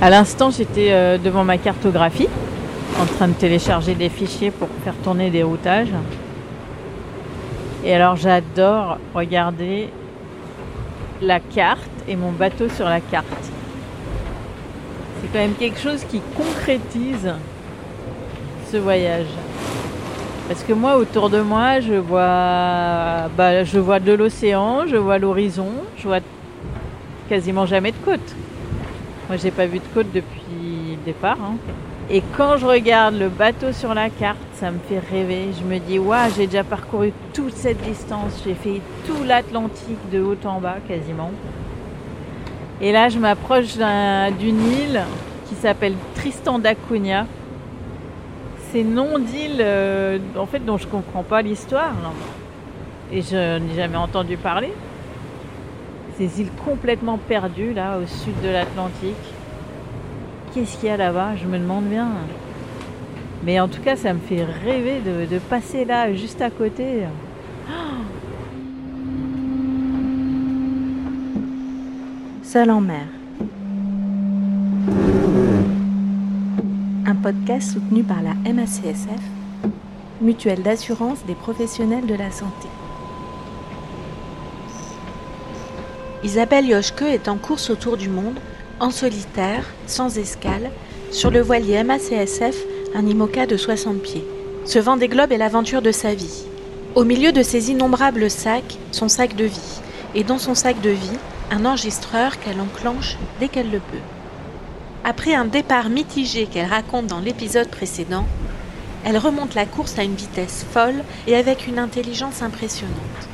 À l'instant, j'étais euh, devant ma cartographie, en train de télécharger des fichiers pour faire tourner des routages. Et alors, j'adore regarder la carte et mon bateau sur la carte. C'est quand même quelque chose qui concrétise ce voyage. Parce que moi, autour de moi, je vois, bah, je vois de l'océan, je vois l'horizon, je vois quasiment jamais de côte. Moi, j'ai pas vu de côte depuis le départ. hein. Et quand je regarde le bateau sur la carte, ça me fait rêver. Je me dis, waouh, j'ai déjà parcouru toute cette distance. J'ai fait tout l'Atlantique de haut en bas, quasiment. Et là, je m'approche d'un- d'une île qui s'appelle Tristan d'Acunha. C'est nom d'île, euh, en fait, dont je comprends pas l'histoire. Et je n'ai jamais entendu parler. Ces îles complètement perdues, là, au sud de l'Atlantique. Qu'est-ce qu'il y a là-bas? Je me demande bien. Mais en tout cas, ça me fait rêver de, passer là, juste à côté. Seul en mer. Un podcast soutenu par la MACSF, mutuelle d'assurance des professionnels de la santé. Isabelle Yoshke est en course autour du monde, en solitaire, sans escale, sur le voilier MACSF, un IMOCA de 60 pieds. Ce vent des globes est l'aventure de sa vie. Au milieu de ses innombrables sacs, son sac de vie, et dans son sac de vie, un enregistreur qu'elle enclenche dès qu'elle le peut. Après un départ mitigé qu'elle raconte dans l'épisode précédent, elle remonte la course à une vitesse folle et avec une intelligence impressionnante.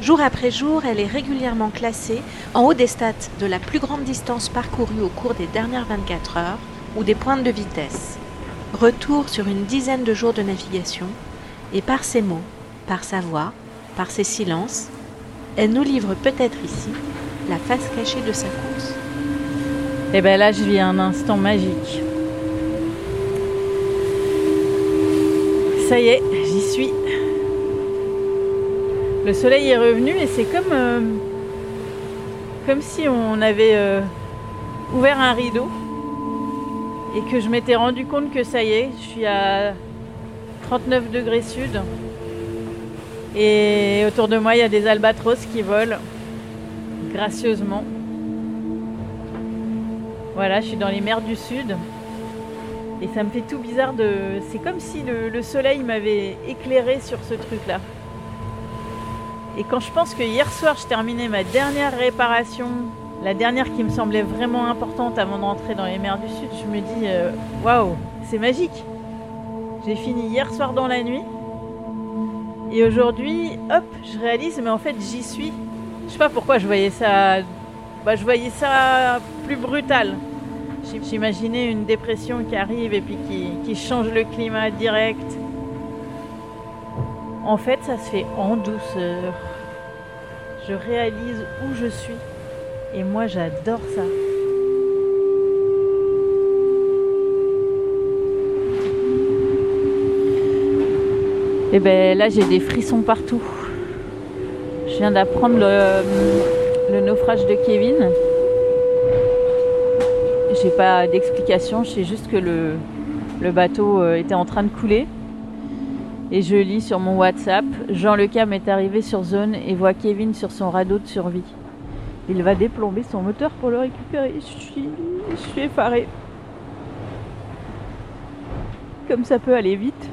Jour après jour, elle est régulièrement classée en haut des stats de la plus grande distance parcourue au cours des dernières 24 heures ou des pointes de vitesse. Retour sur une dizaine de jours de navigation et par ses mots, par sa voix, par ses silences, elle nous livre peut-être ici la face cachée de sa course. Et ben là, je vis un instant magique. Ça y est, j'y suis. Le soleil est revenu et c'est comme, euh, si on avait euh, ouvert un rideau et que je m'étais rendu compte que ça y est, je suis à 39 degrés sud et autour de moi il y a des albatros qui volent gracieusement. Voilà, je suis dans les mers du sud. Et ça me fait tout bizarre de. C'est comme si le, le soleil m'avait éclairé sur ce truc-là. Et quand je pense que hier soir, je terminais ma dernière réparation, la dernière qui me semblait vraiment importante avant de rentrer dans les mers du sud, je me dis euh, waouh, c'est magique. J'ai fini hier soir dans la nuit. Et aujourd'hui, hop, je réalise, mais en fait, j'y suis. Je sais pas pourquoi je voyais ça. Bah, je voyais ça plus brutal. J'imaginais une dépression qui arrive et puis qui, qui change le climat direct. En fait, ça se fait en douceur. Je réalise où je suis. Et moi, j'adore ça. Et ben là, j'ai des frissons partout. Je viens d'apprendre le, naufrage de Kevin. J'ai pas d'explication, je sais juste que le, le bateau euh, était en train de couler. Et je lis sur mon WhatsApp, Jean Le Cam est arrivé sur zone et voit Kevin sur son radeau de survie. Il va déplomber son moteur pour le récupérer. Je suis, je effarée. Comme ça peut aller vite.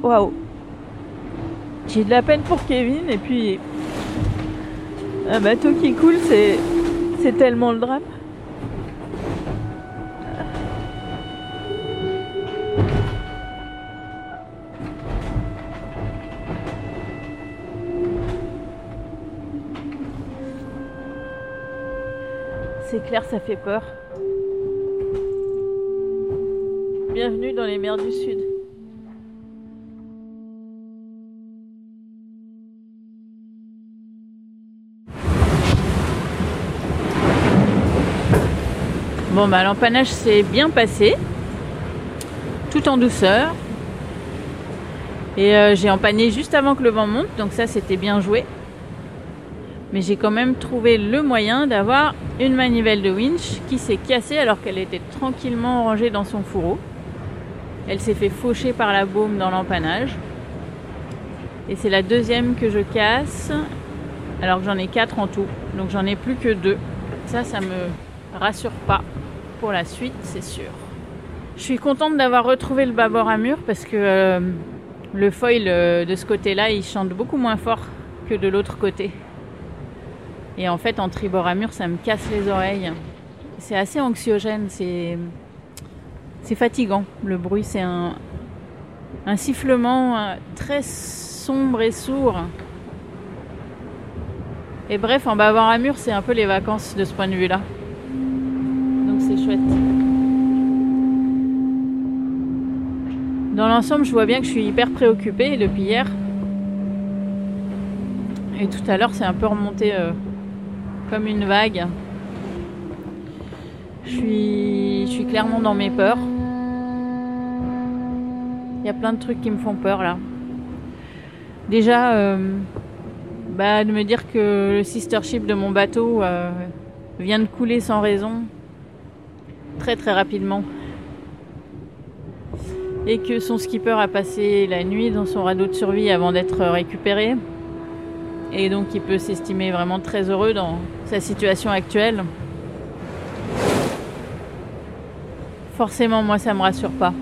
Waouh. J'ai de la peine pour Kevin et puis un bateau qui coule, c'est tellement le drame. Ça fait peur. Bienvenue dans les mers du Sud. Bon, bah, l'empannage s'est bien passé, tout en douceur. Et euh, j'ai empanné juste avant que le vent monte, donc ça c'était bien joué. Mais j'ai quand même trouvé le moyen d'avoir une manivelle de winch qui s'est cassée alors qu'elle était tranquillement rangée dans son fourreau. Elle s'est fait faucher par la baume dans l'empannage. Et c'est la deuxième que je casse, alors que j'en ai quatre en tout. Donc j'en ai plus que deux. Ça, ça me rassure pas pour la suite, c'est sûr. Je suis contente d'avoir retrouvé le bâbord à mur parce que euh, le foil euh, de ce côté-là, il chante beaucoup moins fort que de l'autre côté. Et en fait, en tribord à mur, ça me casse les oreilles. C'est assez anxiogène, c'est c'est fatigant. Le bruit, c'est un, un sifflement euh, très sombre et sourd. Et bref, en bavard à mur, c'est un peu les vacances de ce point de vue-là. Donc c'est chouette. Dans l'ensemble, je vois bien que je suis hyper préoccupée depuis hier. Et tout à l'heure, c'est un peu remonté euh, comme une vague. Je suis, je suis clairement dans mes peurs. Il y a plein de trucs qui me font peur là. Déjà, euh, bah, de me dire que le sister ship de mon bateau euh, vient de couler sans raison très très rapidement. Et que son skipper a passé la nuit dans son radeau de survie avant d'être récupéré. Et donc il peut s'estimer vraiment très heureux dans sa situation actuelle. Forcément, moi, ça me rassure pas.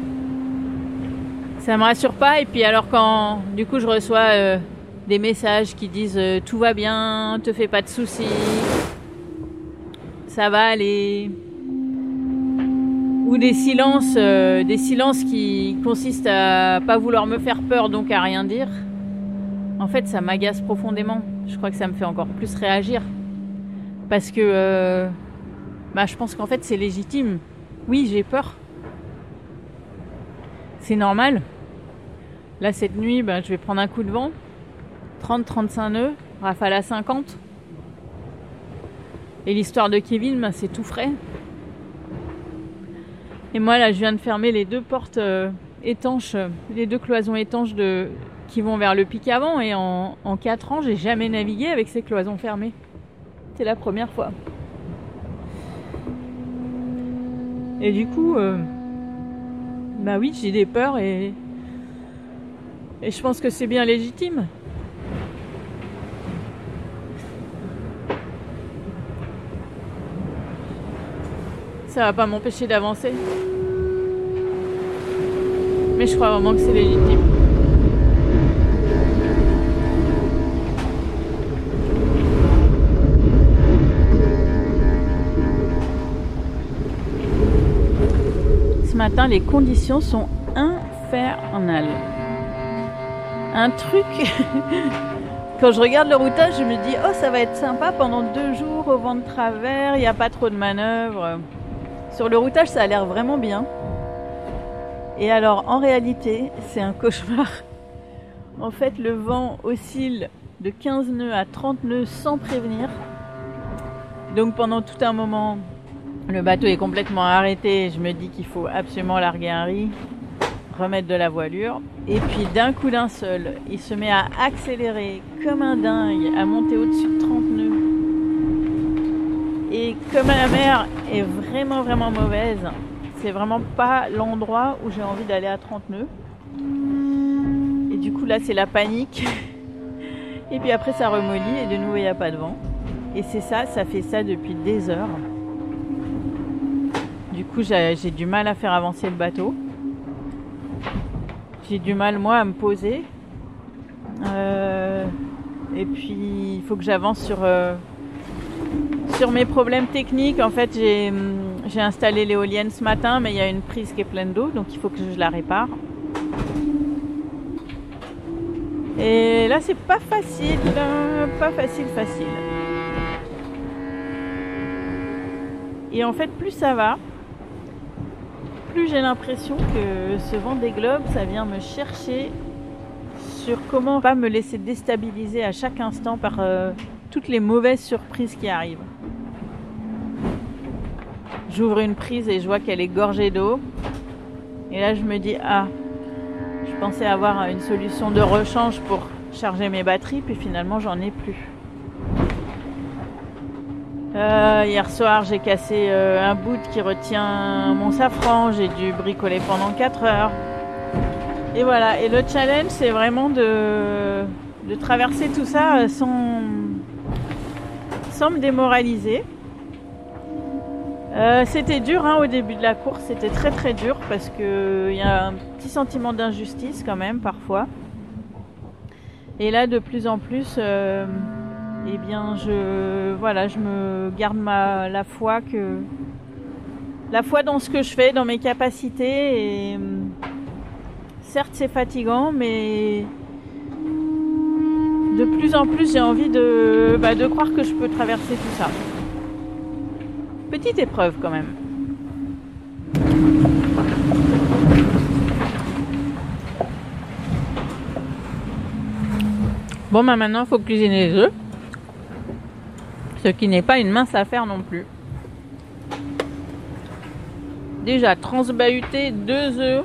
Ça me rassure pas. Et puis alors quand du coup je reçois euh, des messages qui disent euh, tout va bien, te fais pas de soucis, ça va aller, ou des silences, euh, des silences qui consistent à pas vouloir me faire peur donc à rien dire. En fait, ça m'agace profondément. Je crois que ça me fait encore plus réagir parce que bah, je pense qu'en fait c'est légitime. Oui, j'ai peur. C'est normal. Là, cette nuit, bah, je vais prendre un coup de vent. 30-35 nœuds, rafale à 50. Et l'histoire de Kevin, bah, c'est tout frais. Et moi, là, je viens de fermer les deux portes euh, étanches, les deux cloisons étanches qui vont vers le pic avant. Et en, en 4 ans, j'ai jamais navigué avec ces cloisons fermées. La première fois. Et du coup, euh, bah oui, j'ai des peurs et, et je pense que c'est bien légitime. Ça va pas m'empêcher d'avancer. Mais je crois vraiment que c'est légitime. Les conditions sont infernales. Un truc, quand je regarde le routage, je me dis, oh, ça va être sympa pendant deux jours au vent de travers, il n'y a pas trop de manœuvres. Sur le routage, ça a l'air vraiment bien. Et alors, en réalité, c'est un cauchemar. En fait, le vent oscille de 15 nœuds à 30 nœuds sans prévenir. Donc pendant tout un moment, le bateau est complètement arrêté. Je me dis qu'il faut absolument larguer un riz, remettre de la voilure. Et puis d'un coup d'un seul, il se met à accélérer comme un dingue, à monter au-dessus de 30 nœuds. Et comme la mer est vraiment vraiment mauvaise, c'est vraiment pas l'endroit où j'ai envie d'aller à 30 nœuds. Et du coup là c'est la panique. Et puis après ça remollit et de nouveau il n'y a pas de vent. Et c'est ça, ça fait ça depuis des heures. Coup, j'ai du mal à faire avancer le bateau. J'ai du mal, moi, à me poser. Euh, et puis, il faut que j'avance sur, euh, sur mes problèmes techniques. En fait, j'ai installé l'éolienne ce matin, mais il y a une prise qui est pleine d'eau, donc il faut que je la répare. Et là, c'est pas facile, pas facile, facile. Et en fait, plus ça va, plus j'ai l'impression que ce vent des globes, ça vient me chercher sur comment pas me laisser déstabiliser à chaque instant par euh, toutes les mauvaises surprises qui arrivent. J'ouvre une prise et je vois qu'elle est gorgée d'eau. Et là, je me dis, ah, je pensais avoir une solution de rechange pour charger mes batteries, puis finalement, j'en ai plus. Euh, hier soir, j'ai cassé euh, un bout qui retient mon safran. J'ai dû bricoler pendant 4 heures. Et voilà. Et le challenge, c'est vraiment de, traverser tout ça euh, sans, sans me démoraliser. c'était dur hein, au début de la course, c'était très très dur parce qu'il y a un petit sentiment d'injustice quand même parfois. Et là, de plus en plus, eh bien, je, voilà, je me garde ma, la foi que, la foi dans ce que je fais, dans mes capacités. Et certes, c'est fatigant, mais de plus en plus, j'ai envie de, bah, de croire que je peux traverser tout ça. Petite épreuve quand même. Bon, bah maintenant, il faut cuisiner les œufs. Ce qui n'est pas une mince affaire non plus. Déjà, transbahuter deux œufs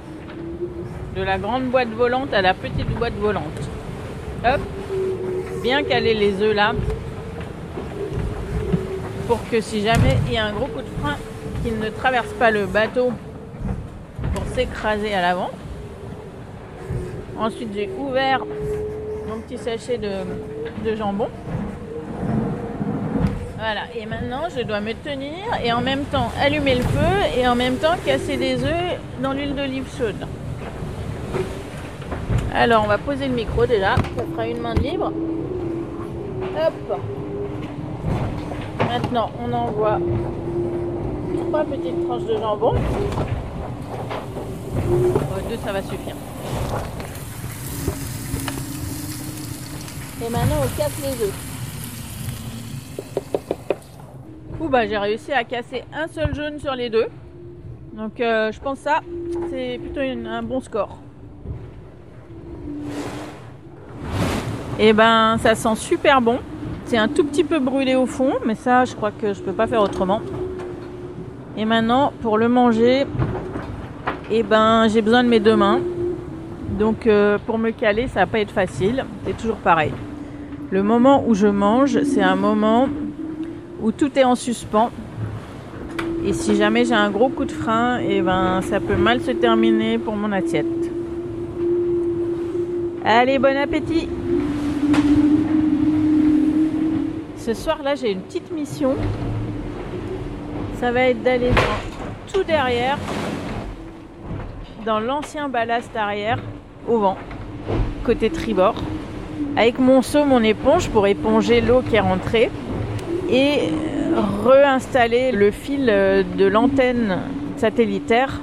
de la grande boîte volante à la petite boîte volante. Hop, bien caler les œufs là pour que si jamais il y a un gros coup de frein, qu'il ne traverse pas le bateau pour s'écraser à l'avant. Ensuite, j'ai ouvert petit sachet de, jambon. Voilà, et maintenant je dois me tenir et en même temps allumer le feu et en même temps casser des œufs dans l'huile d'olive chaude. Alors on va poser le micro déjà, ça fera une main libre. Hop Maintenant on envoie trois petites tranches de jambon. deux ça va suffire. Et maintenant, on casse les œufs. Bah, j'ai réussi à casser un seul jaune sur les deux. Donc, euh, je pense ça, c'est plutôt un bon score. Et eh ben, ça sent super bon. C'est un tout petit peu brûlé au fond, mais ça, je crois que je peux pas faire autrement. Et maintenant, pour le manger, et eh ben, j'ai besoin de mes deux mains. Donc euh, pour me caler, ça va pas être facile. C'est toujours pareil. Le moment où je mange, c'est un moment où tout est en suspens. Et si jamais j'ai un gros coup de frein, et eh ben ça peut mal se terminer pour mon assiette. Allez, bon appétit Ce soir là, j'ai une petite mission. Ça va être d'aller tout derrière, dans l'ancien ballast arrière au vent, côté tribord, avec mon seau, mon éponge pour éponger l'eau qui est rentrée et réinstaller le fil de l'antenne satellitaire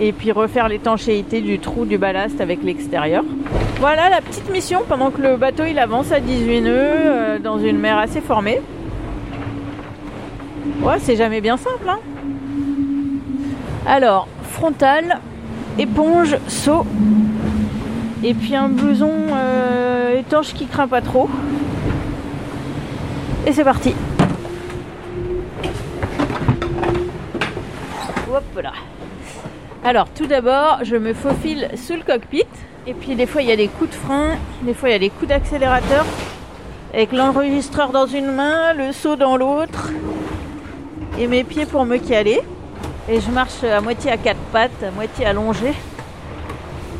et puis refaire l'étanchéité du trou du ballast avec l'extérieur. Voilà la petite mission pendant que le bateau il avance à 18 nœuds euh, dans une mer assez formée. Ouais, c'est jamais bien simple. Hein Alors, frontal, éponge, seau, et puis un blouson euh, étanche qui craint pas trop. Et c'est parti. Alors tout d'abord, je me faufile sous le cockpit. Et puis des fois il y a des coups de frein, des fois il y a des coups d'accélérateur. Avec l'enregistreur dans une main, le seau dans l'autre. Et mes pieds pour me caler. Et je marche à moitié à quatre pattes, à moitié allongée.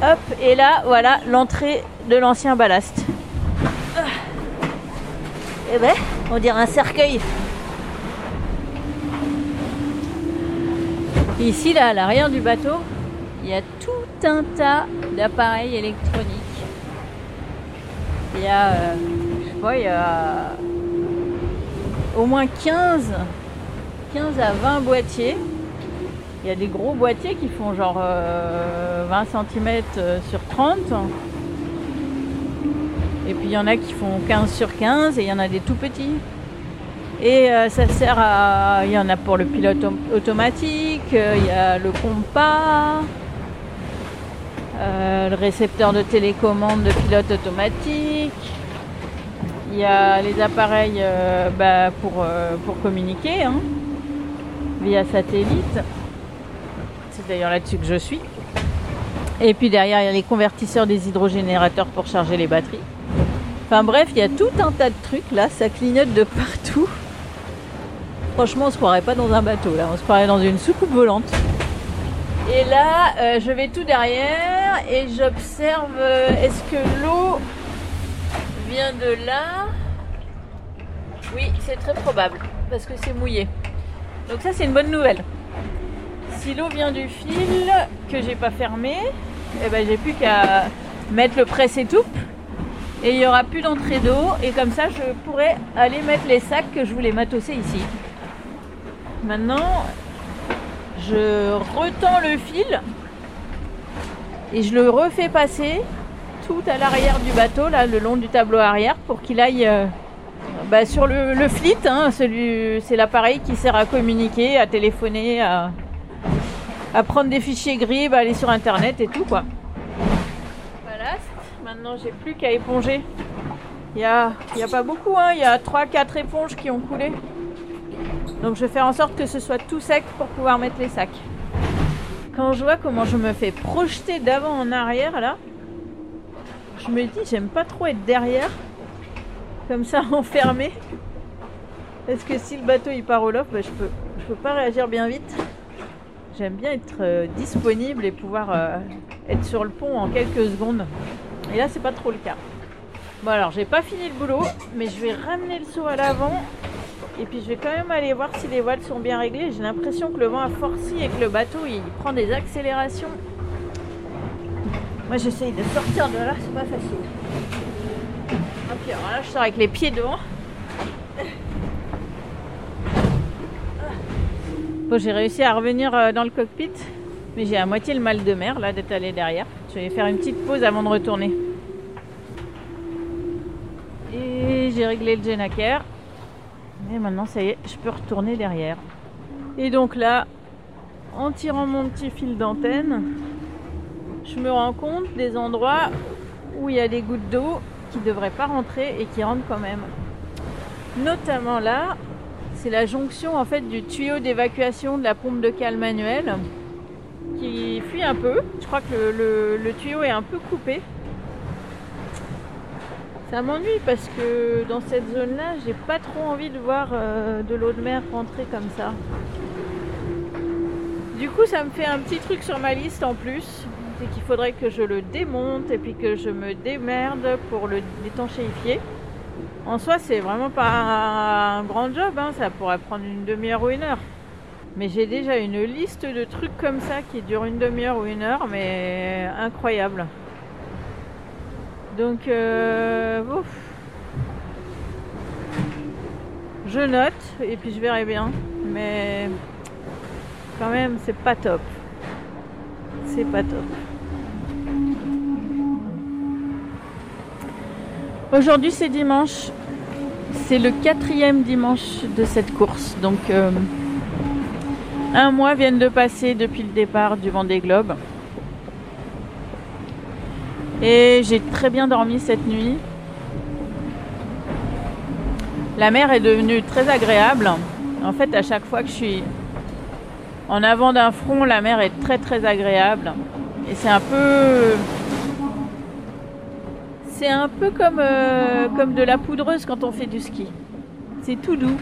Hop, et là, voilà l'entrée de l'ancien ballast. Et eh ben, on dirait un cercueil. Ici, là, à l'arrière du bateau, il y a tout un tas d'appareils électroniques. Il y a, euh, je sais pas, il y a au moins 15, 15 à 20 boîtiers il y a des gros boîtiers qui font genre 20 euh, cm euh, sur 30. Et puis il y en a qui font 15 sur 15 et il y en a des tout petits. Et euh, ça sert à. Il y en a pour le pilote automatique, il y a le compas, le récepteur de télécommande de pilote automatique, il y a les appareils bah, pour, communiquer hein, via satellite d'ailleurs là-dessus que je suis. Et puis derrière, il y a les convertisseurs des hydrogénérateurs pour charger les batteries. Enfin bref, il y a tout un tas de trucs là, ça clignote de partout. Franchement, on se croirait pas dans un bateau là, on se croirait dans une soucoupe volante. Et là, euh, je vais tout derrière et j'observe euh, est-ce que l'eau vient de là? Oui, c'est très probable parce que c'est mouillé. Donc ça, c'est une bonne nouvelle. Si l'eau vient du fil que j'ai pas fermé, eh ben j'ai plus qu'à mettre le presse-étoupe et il n'y aura plus d'entrée d'eau et comme ça je pourrais aller mettre les sacs que je voulais matosser ici. Maintenant, je retends le fil et je le refais passer tout à l'arrière du bateau, là, le long du tableau arrière, pour qu'il aille euh, bah, sur le, flit. Hein, c'est l'appareil qui sert à communiquer, à téléphoner, à, prendre des fichiers gris, à aller sur internet et tout quoi. Voilà, maintenant j'ai plus qu'à éponger. Il n'y a, a, pas beaucoup, hein, il y a 3-4 éponges qui ont coulé. Donc je vais faire en sorte que ce soit tout sec pour pouvoir mettre les sacs. Quand je vois comment je me fais projeter d'avant en arrière là, je me dis j'aime pas trop être derrière, comme ça enfermé. Parce que si le bateau il part au loft, bah, je peux peux pas réagir bien vite. J'aime bien être euh, disponible et pouvoir euh, être sur le pont en quelques secondes. Et là c'est pas trop le cas. Bon alors j'ai pas fini le boulot, mais je vais ramener le seau à l'avant et puis je vais quand même aller voir si les voiles sont bien réglées. J'ai l'impression que le vent a forci et que le bateau il prend des accélérations. Moi j'essaye de sortir de là, c'est pas facile. Ok, alors là je sors avec les pieds devant. Bon, j'ai réussi à revenir euh, dans le cockpit, mais j'ai à moitié le mal de mer là d'être allé derrière. Je vais faire une petite pause avant de retourner. Et j'ai réglé le Genaker. Et maintenant, ça y est, je peux retourner derrière. Et donc là, en tirant mon petit fil d'antenne, je me rends compte des endroits où il y a des gouttes d'eau qui ne devraient pas rentrer et qui rentrent quand même. Notamment là, c'est la jonction en fait du tuyau d'évacuation de la pompe de cale manuelle qui fuit un peu. Je crois que le tuyau est un peu coupé. Ça m'ennuie parce que dans cette zone-là, j'ai pas trop envie de voir euh, de l'eau de mer rentrer comme ça. Du coup, ça me fait un petit truc sur ma liste en plus. C'est qu'il faudrait que je le démonte et puis que je me démerde pour le détanchéifier. En soi, c'est vraiment pas un grand job, hein. ça pourrait prendre une demi-heure ou une heure. Mais j'ai déjà une liste de trucs comme ça qui dure une demi-heure ou une heure, mais incroyable. Donc, euh, je note et puis je verrai bien. Mais quand même, c'est pas top. C'est pas top. Aujourd'hui, c'est dimanche. C'est le quatrième dimanche de cette course. Donc, euh, un mois vient de passer depuis le départ du Vendée Globe. Et j'ai très bien dormi cette nuit. La mer est devenue très agréable. En fait, à chaque fois que je suis en avant d'un front, la mer est très très agréable. Et c'est un peu. C'est un peu comme, euh, comme de la poudreuse quand on fait du ski. C'est tout doux.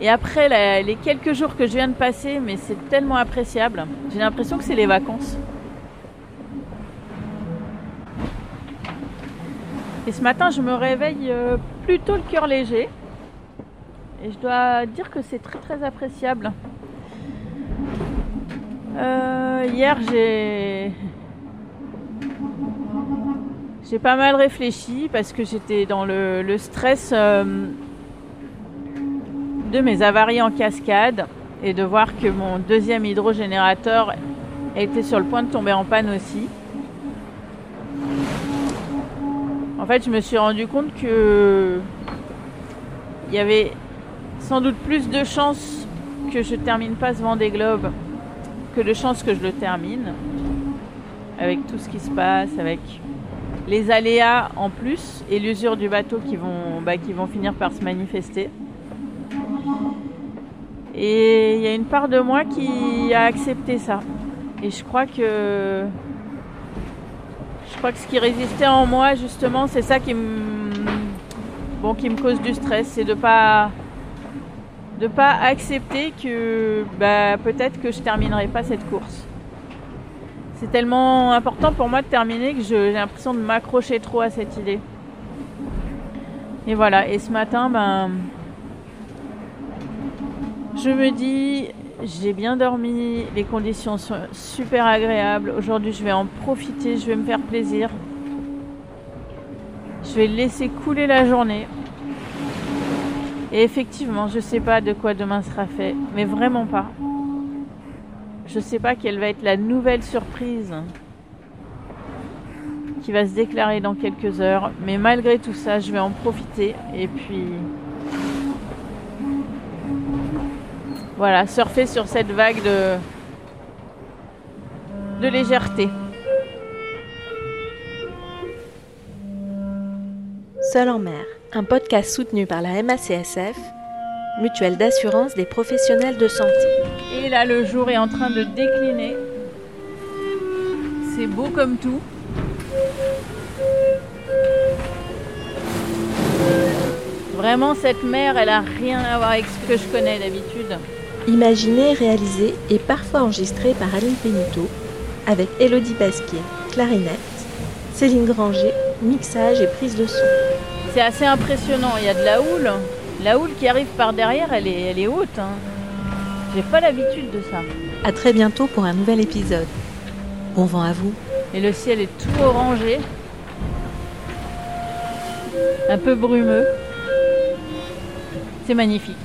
Et après les quelques jours que je viens de passer, mais c'est tellement appréciable. J'ai l'impression que c'est les vacances. Et ce matin, je me réveille euh, plutôt le cœur léger. Et je dois dire que c'est très très appréciable. Euh, hier, j'ai pas mal réfléchi parce que j'étais dans le, stress euh, de mes avaries en cascade et de voir que mon deuxième hydrogénérateur était sur le point de tomber en panne aussi. En fait, je me suis rendu compte que il y avait sans doute plus de chances que je termine pas ce Vendée Globe que de chances que je le termine. Avec tout ce qui se passe, avec les aléas en plus et l'usure du bateau qui vont, bah, qui vont finir par se manifester. Et il y a une part de moi qui a accepté ça. Et je crois que je crois que ce qui résistait en moi, justement, c'est ça qui me, bon, qui me cause du stress, c'est de pas de pas accepter que bah, peut-être que je terminerai pas cette course. C'est tellement important pour moi de terminer que j'ai l'impression de m'accrocher trop à cette idée. Et voilà, et ce matin, ben, je me dis, j'ai bien dormi, les conditions sont super agréables. Aujourd'hui, je vais en profiter, je vais me faire plaisir. Je vais laisser couler la journée. Et effectivement, je ne sais pas de quoi demain sera fait, mais vraiment pas. Je ne sais pas quelle va être la nouvelle surprise qui va se déclarer dans quelques heures, mais malgré tout ça, je vais en profiter et puis voilà, surfer sur cette vague de de légèreté. Seul en mer un podcast soutenu par la MACSF, mutuelle d'assurance des professionnels de santé. Et là, le jour est en train de décliner. C'est beau comme tout. Vraiment, cette mer, elle a rien à voir avec ce que je connais d'habitude. Imaginé, réalisé et parfois enregistré par Aline Pénito, avec Elodie Pasquier, clarinette, Céline Granger, mixage et prise de son. C'est assez impressionnant. Il y a de la houle. La houle qui arrive par derrière, elle est, elle est haute. Hein. J'ai pas l'habitude de ça. À très bientôt pour un nouvel épisode. Bon vent à vous. Et le ciel est tout orangé. Un peu brumeux. C'est magnifique.